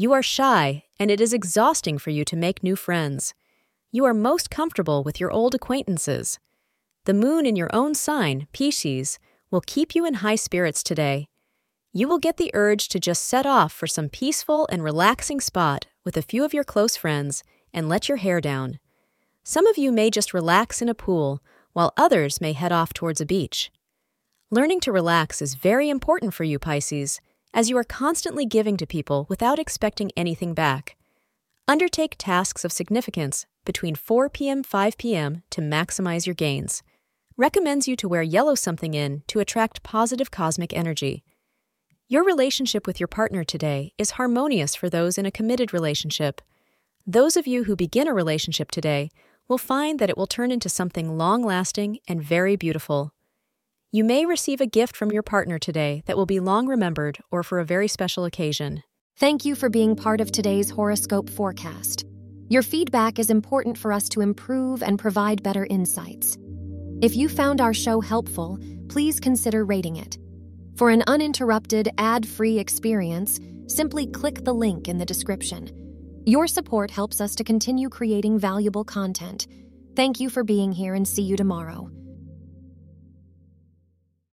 You are shy, and it is exhausting for you to make new friends. You are most comfortable with your old acquaintances. The moon in your own sign, Pisces, will keep you in high spirits today. You will get the urge to just set off for some peaceful and relaxing spot with a few of your close friends and let your hair down. Some of you may just relax in a pool, while others may head off towards a beach. Learning to relax is very important for you, Pisces, as you are constantly giving to people without expecting anything back. Undertake tasks of significance between 4 p.m. 5 p.m. to maximize your gains. Recommends you to wear yellow something in to attract positive cosmic energy. Your relationship with your partner today is harmonious for those in a committed relationship. Those of you who begin a relationship today will find that it will turn into something long lasting and very beautiful. You may receive a gift from your partner today that will be long remembered or for a very special occasion. Thank you for being part of today's horoscope forecast. Your feedback is important for us to improve and provide better insights. If you found our show helpful, please consider rating it. For an uninterrupted, ad free experience, simply click the link in the description. Your support helps us to continue creating valuable content. Thank you for being here and see you tomorrow.